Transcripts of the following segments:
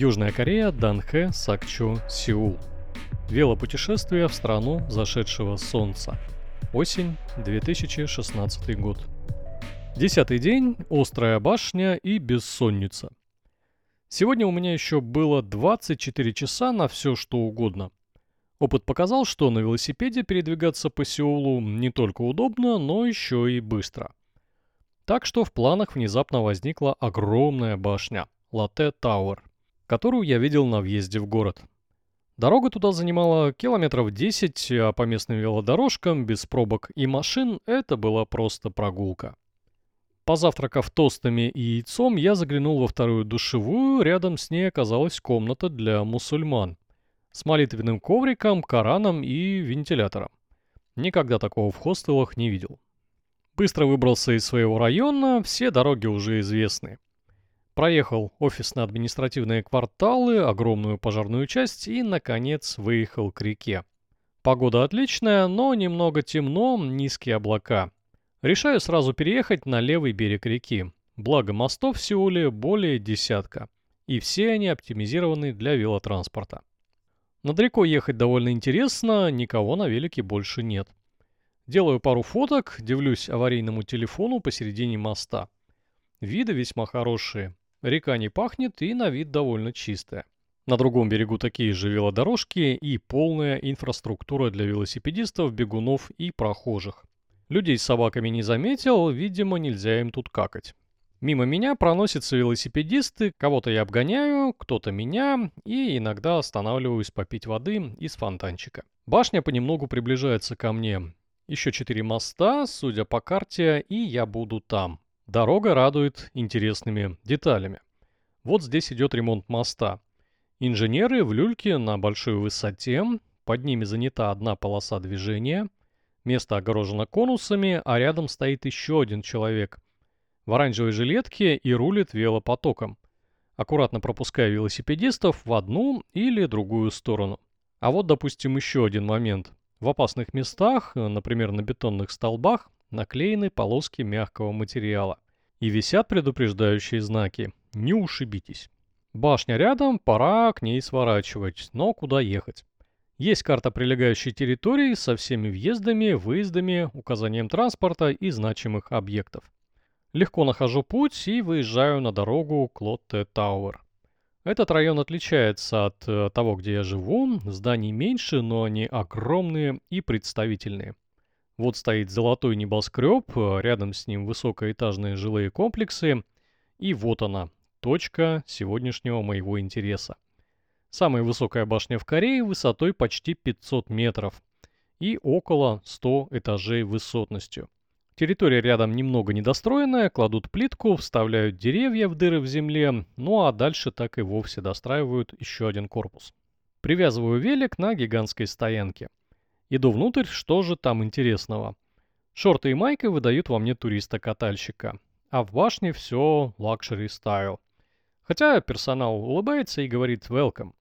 Южная Корея, Данхэ, Сакчо, Сеул. Велопутешествие в страну зашедшего солнца. Осень, 2016 год. Десятый день, острая башня и бессонница. Сегодня у меня еще было 24 часа на все что угодно. Опыт показал, что на велосипеде передвигаться по Сеулу не только удобно, но еще и быстро. Так что в планах внезапно возникла огромная башня – Латте Тауэр, которую я видел на въезде в город. Дорога туда занимала километров 10, а по местным велодорожкам, без пробок и машин, это была просто прогулка. Позавтракав тостами и яйцом, я заглянул во вторую душевую, рядом с ней оказалась комната для мусульман. С молитвенным ковриком, Кораном и вентилятором. Никогда такого в хостелах не видел. Быстро выбрался из своего района, все дороги уже известны. Проехал офисно-административные кварталы, огромную пожарную часть и, наконец, выехал к реке. Погода отличная, но немного темно, низкие облака. Решаю сразу переехать на левый берег реки. Благо мостов в Сеуле более десятка. И все они оптимизированы для велотранспорта. Над рекой ехать довольно интересно, никого на велике больше нет. Делаю пару фоток, дивлюсь аварийному телефону посередине моста. Виды весьма хорошие. Река не пахнет и на вид довольно чистая. На другом берегу такие же велодорожки и полная инфраструктура для велосипедистов, бегунов и прохожих. Людей с собаками не заметил, видимо, нельзя им тут какать. Мимо меня проносятся велосипедисты, кого-то я обгоняю, кто-то меня, и иногда останавливаюсь попить воды из фонтанчика. Башня понемногу приближается ко мне. Еще четыре моста, судя по карте, и я буду там. Дорога радует интересными деталями. Вот здесь идет ремонт моста. Инженеры в люльке на большой высоте, под ними занята одна полоса движения – Место огорожено конусами, а рядом стоит еще один человек в оранжевой жилетке и рулит велопотоком, аккуратно пропуская велосипедистов в одну или другую сторону. А вот, допустим, еще один момент. В опасных местах, например, на бетонных столбах, наклеены полоски мягкого материала. И висят предупреждающие знаки «Не ушибитесь». Башня рядом, пора к ней сворачивать, но куда ехать? Есть карта прилегающей территории со всеми въездами, выездами, указанием транспорта и значимых объектов. Легко нахожу путь и выезжаю на дорогу Клотте Тауэр. Этот район отличается от э, того, где я живу. Зданий меньше, но они огромные и представительные. Вот стоит золотой небоскреб, рядом с ним высокоэтажные жилые комплексы. И вот она, точка сегодняшнего моего интереса. Самая высокая башня в Корее высотой почти 500 метров и около 100 этажей высотностью. Территория рядом немного недостроенная, кладут плитку, вставляют деревья в дыры в земле, ну а дальше так и вовсе достраивают еще один корпус. Привязываю велик на гигантской стоянке. Иду внутрь, что же там интересного. Шорты и майка выдают во мне туриста-катальщика. А в башне все luxury style. Хотя персонал улыбается и говорит «welcome».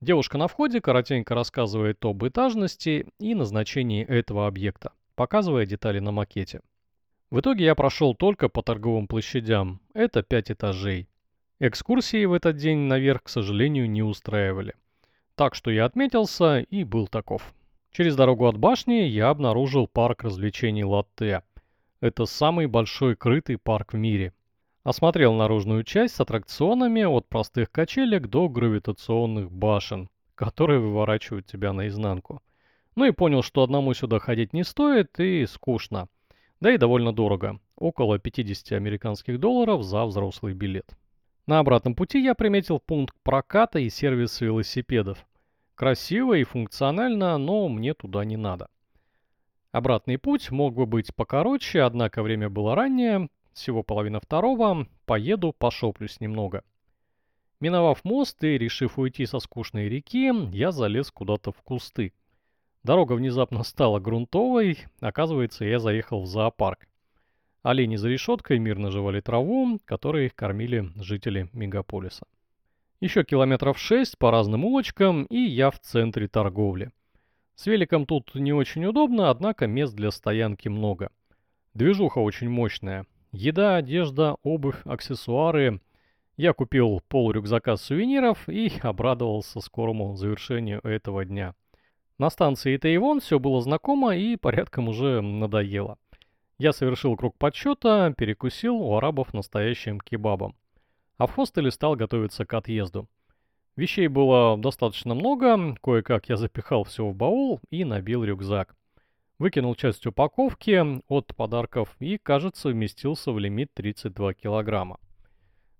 Девушка на входе коротенько рассказывает об этажности и назначении этого объекта, показывая детали на макете. В итоге я прошел только по торговым площадям, это 5 этажей. Экскурсии в этот день наверх, к сожалению, не устраивали. Так что я отметился и был таков. Через дорогу от башни я обнаружил парк развлечений Латте. Это самый большой крытый парк в мире. Осмотрел наружную часть с аттракционами от простых качелек до гравитационных башен, которые выворачивают тебя наизнанку. Ну и понял, что одному сюда ходить не стоит и скучно. Да и довольно дорого. Около 50 американских долларов за взрослый билет. На обратном пути я приметил пункт проката и сервис велосипедов. Красиво и функционально, но мне туда не надо. Обратный путь мог бы быть покороче, однако время было раннее, всего половина второго, поеду, пошоплюсь немного. Миновав мост и решив уйти со скучной реки, я залез куда-то в кусты. Дорога внезапно стала грунтовой, оказывается, я заехал в зоопарк. Олени за решеткой мирно жевали траву, которой их кормили жители мегаполиса. Еще километров шесть по разным улочкам, и я в центре торговли. С великом тут не очень удобно, однако мест для стоянки много. Движуха очень мощная. Еда, одежда, обувь, аксессуары Я купил пол рюкзака сувениров и обрадовался скорому завершению этого дня. На станции Тайвон все было знакомо и порядком уже надоело. Я совершил круг подсчета, перекусил у арабов настоящим кебабом. А в хостеле стал готовиться к отъезду. Вещей было достаточно много, кое-как я запихал все в баул и набил рюкзак. Выкинул часть упаковки от подарков и, кажется, вместился в лимит 32 килограмма.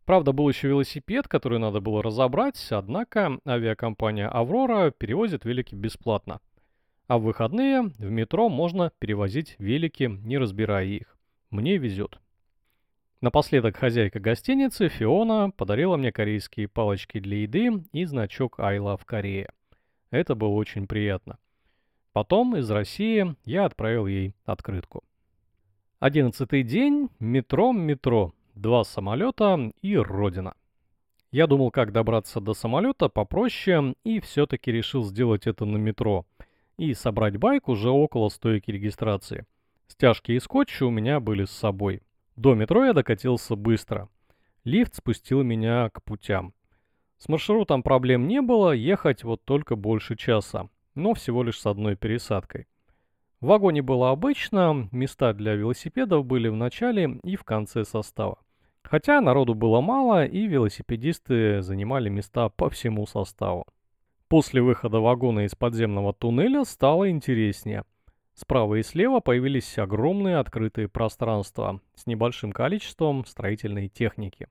Правда, был еще велосипед, который надо было разобрать, однако авиакомпания «Аврора» перевозит велики бесплатно. А в выходные в метро можно перевозить велики, не разбирая их. Мне везет. Напоследок хозяйка гостиницы Фиона подарила мне корейские палочки для еды и значок I Love Korea. Это было очень приятно. Потом из России я отправил ей открытку. Одиннадцатый день, метро, метро, два самолета и родина. Я думал, как добраться до самолета попроще, и все-таки решил сделать это на метро. И собрать байк уже около стойки регистрации. Стяжки и скотч у меня были с собой. До метро я докатился быстро. Лифт спустил меня к путям. С маршрутом проблем не было, ехать вот только больше часа, но всего лишь с одной пересадкой. В вагоне было обычно, места для велосипедов были в начале и в конце состава. Хотя народу было мало, и велосипедисты занимали места по всему составу. После выхода вагона из подземного туннеля стало интереснее – Справа и слева появились огромные открытые пространства с небольшим количеством строительной техники.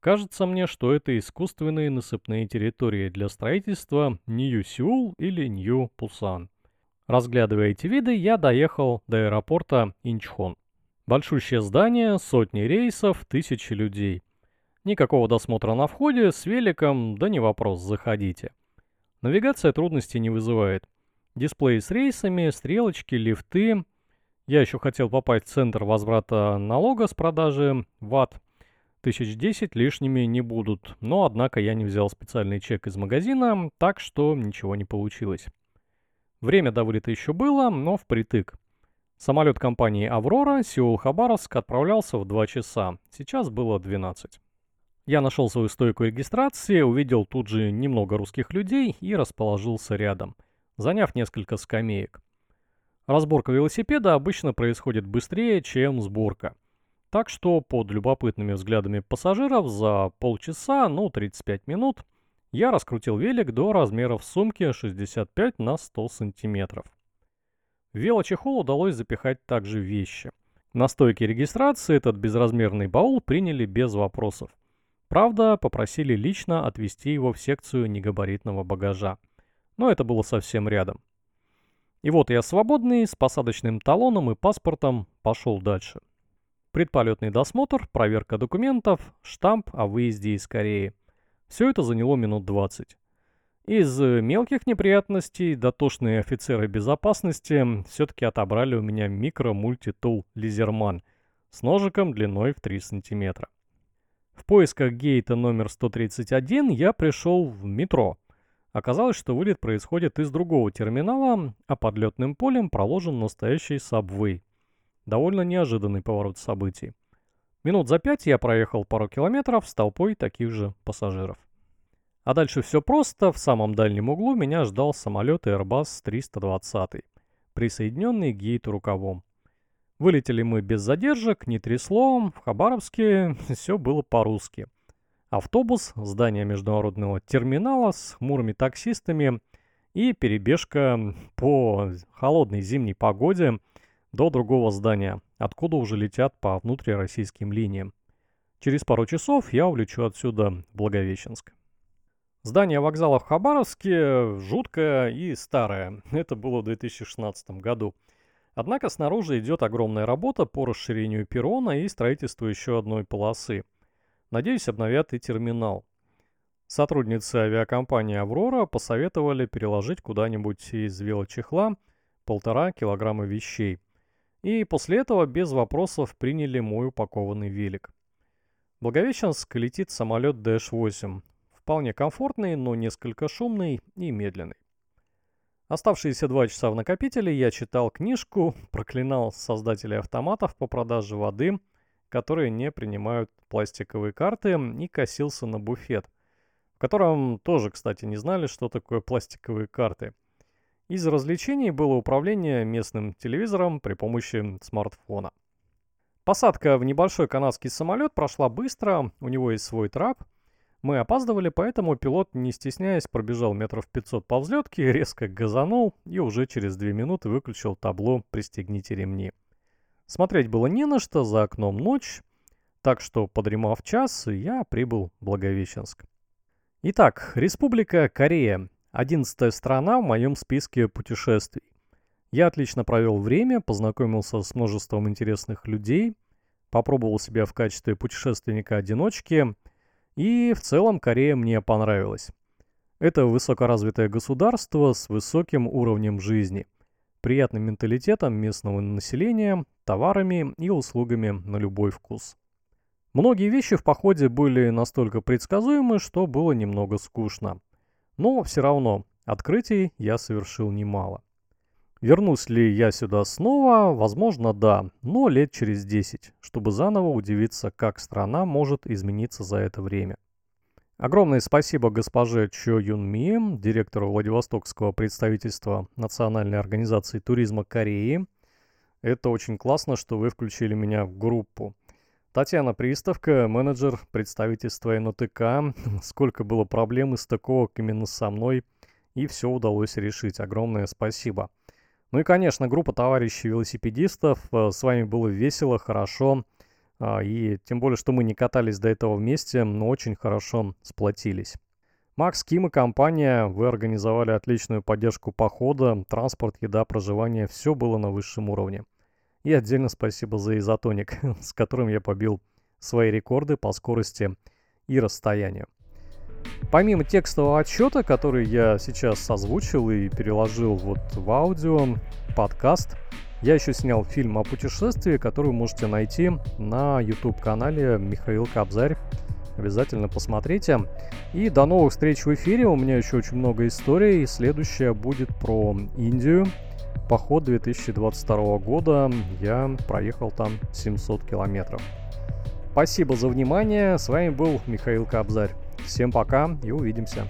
Кажется мне, что это искусственные насыпные территории для строительства Нью-Сеул или Нью-Пусан. Разглядывая эти виды, я доехал до аэропорта Инчхон. Большущее здание, сотни рейсов, тысячи людей. Никакого досмотра на входе, с великом, да не вопрос, заходите. Навигация трудностей не вызывает. Дисплей с рейсами, стрелочки, лифты. Я еще хотел попасть в центр возврата налога с продажи ватт. Тысяч лишними не будут, но однако я не взял специальный чек из магазина, так что ничего не получилось. Время до вылета еще было, но впритык. Самолет компании «Аврора» Сеул-Хабаровск отправлялся в 2 часа, сейчас было 12. Я нашел свою стойку регистрации, увидел тут же немного русских людей и расположился рядом – заняв несколько скамеек. Разборка велосипеда обычно происходит быстрее, чем сборка. Так что под любопытными взглядами пассажиров за полчаса, ну 35 минут, я раскрутил велик до размеров сумки 65 на 100 сантиметров. В велочехол удалось запихать также вещи. На стойке регистрации этот безразмерный баул приняли без вопросов. Правда, попросили лично отвезти его в секцию негабаритного багажа но это было совсем рядом. И вот я свободный, с посадочным талоном и паспортом пошел дальше. Предполетный досмотр, проверка документов, штамп о выезде из Кореи. Все это заняло минут 20. Из мелких неприятностей дотошные офицеры безопасности все-таки отобрали у меня микро-мультитул Лизерман с ножиком длиной в 3 сантиметра. В поисках гейта номер 131 я пришел в метро – Оказалось, что вылет происходит из другого терминала, а под летным полем проложен настоящий сабвей. Довольно неожиданный поворот событий. Минут за пять я проехал пару километров с толпой таких же пассажиров. А дальше все просто. В самом дальнем углу меня ждал самолет Airbus 320, присоединенный к гейту рукавом. Вылетели мы без задержек, не трясло. В Хабаровске все было по-русски – автобус, здание международного терминала с хмурыми таксистами и перебежка по холодной зимней погоде до другого здания, откуда уже летят по внутрироссийским линиям. Через пару часов я улечу отсюда в Благовещенск. Здание вокзала в Хабаровске жуткое и старое. Это было в 2016 году. Однако снаружи идет огромная работа по расширению перрона и строительству еще одной полосы – Надеюсь, обновят и терминал. Сотрудницы авиакомпании «Аврора» посоветовали переложить куда-нибудь из велочехла полтора килограмма вещей. И после этого без вопросов приняли мой упакованный велик. Благовещенск летит самолет DH-8. Вполне комфортный, но несколько шумный и медленный. Оставшиеся два часа в накопителе я читал книжку, проклинал создателей автоматов по продаже воды – которые не принимают пластиковые карты, и косился на буфет, в котором тоже, кстати, не знали, что такое пластиковые карты. Из развлечений было управление местным телевизором при помощи смартфона. Посадка в небольшой канадский самолет прошла быстро, у него есть свой трап. Мы опаздывали, поэтому пилот, не стесняясь, пробежал метров 500 по взлетке, резко газанул и уже через 2 минуты выключил табло «Пристегните ремни». Смотреть было не на что, за окном ночь, так что, подремав час, я прибыл в Благовещенск. Итак, Республика Корея. Одиннадцатая страна в моем списке путешествий. Я отлично провел время, познакомился с множеством интересных людей, попробовал себя в качестве путешественника-одиночки, и в целом Корея мне понравилась. Это высокоразвитое государство с высоким уровнем жизни, приятным менталитетом местного населения, товарами и услугами на любой вкус. Многие вещи в походе были настолько предсказуемы, что было немного скучно. Но все равно, открытий я совершил немало. Вернусь ли я сюда снова? Возможно, да, но лет через 10, чтобы заново удивиться, как страна может измениться за это время. Огромное спасибо госпоже Чо Юн Ми, директору Владивостокского представительства Национальной организации туризма Кореи. Это очень классно, что вы включили меня в группу. Татьяна Приставка, менеджер представительства НОТК. Сколько было проблем и стыковок именно со мной, и все удалось решить. Огромное спасибо. Ну и, конечно, группа товарищей велосипедистов. Э, с вами было весело, хорошо. И тем более, что мы не катались до этого вместе, но очень хорошо сплотились. Макс, Ким и компания, вы организовали отличную поддержку похода, транспорт, еда, проживание, все было на высшем уровне. И отдельно спасибо за изотоник, с которым я побил свои рекорды по скорости и расстоянию. Помимо текстового отчета, который я сейчас озвучил и переложил вот в аудио, подкаст, я еще снял фильм о путешествии, который вы можете найти на YouTube-канале Михаил Кобзарь. Обязательно посмотрите. И до новых встреч в эфире. У меня еще очень много историй. Следующая будет про Индию. Поход 2022 года. Я проехал там 700 километров. Спасибо за внимание. С вами был Михаил Кобзарь. Всем пока и увидимся.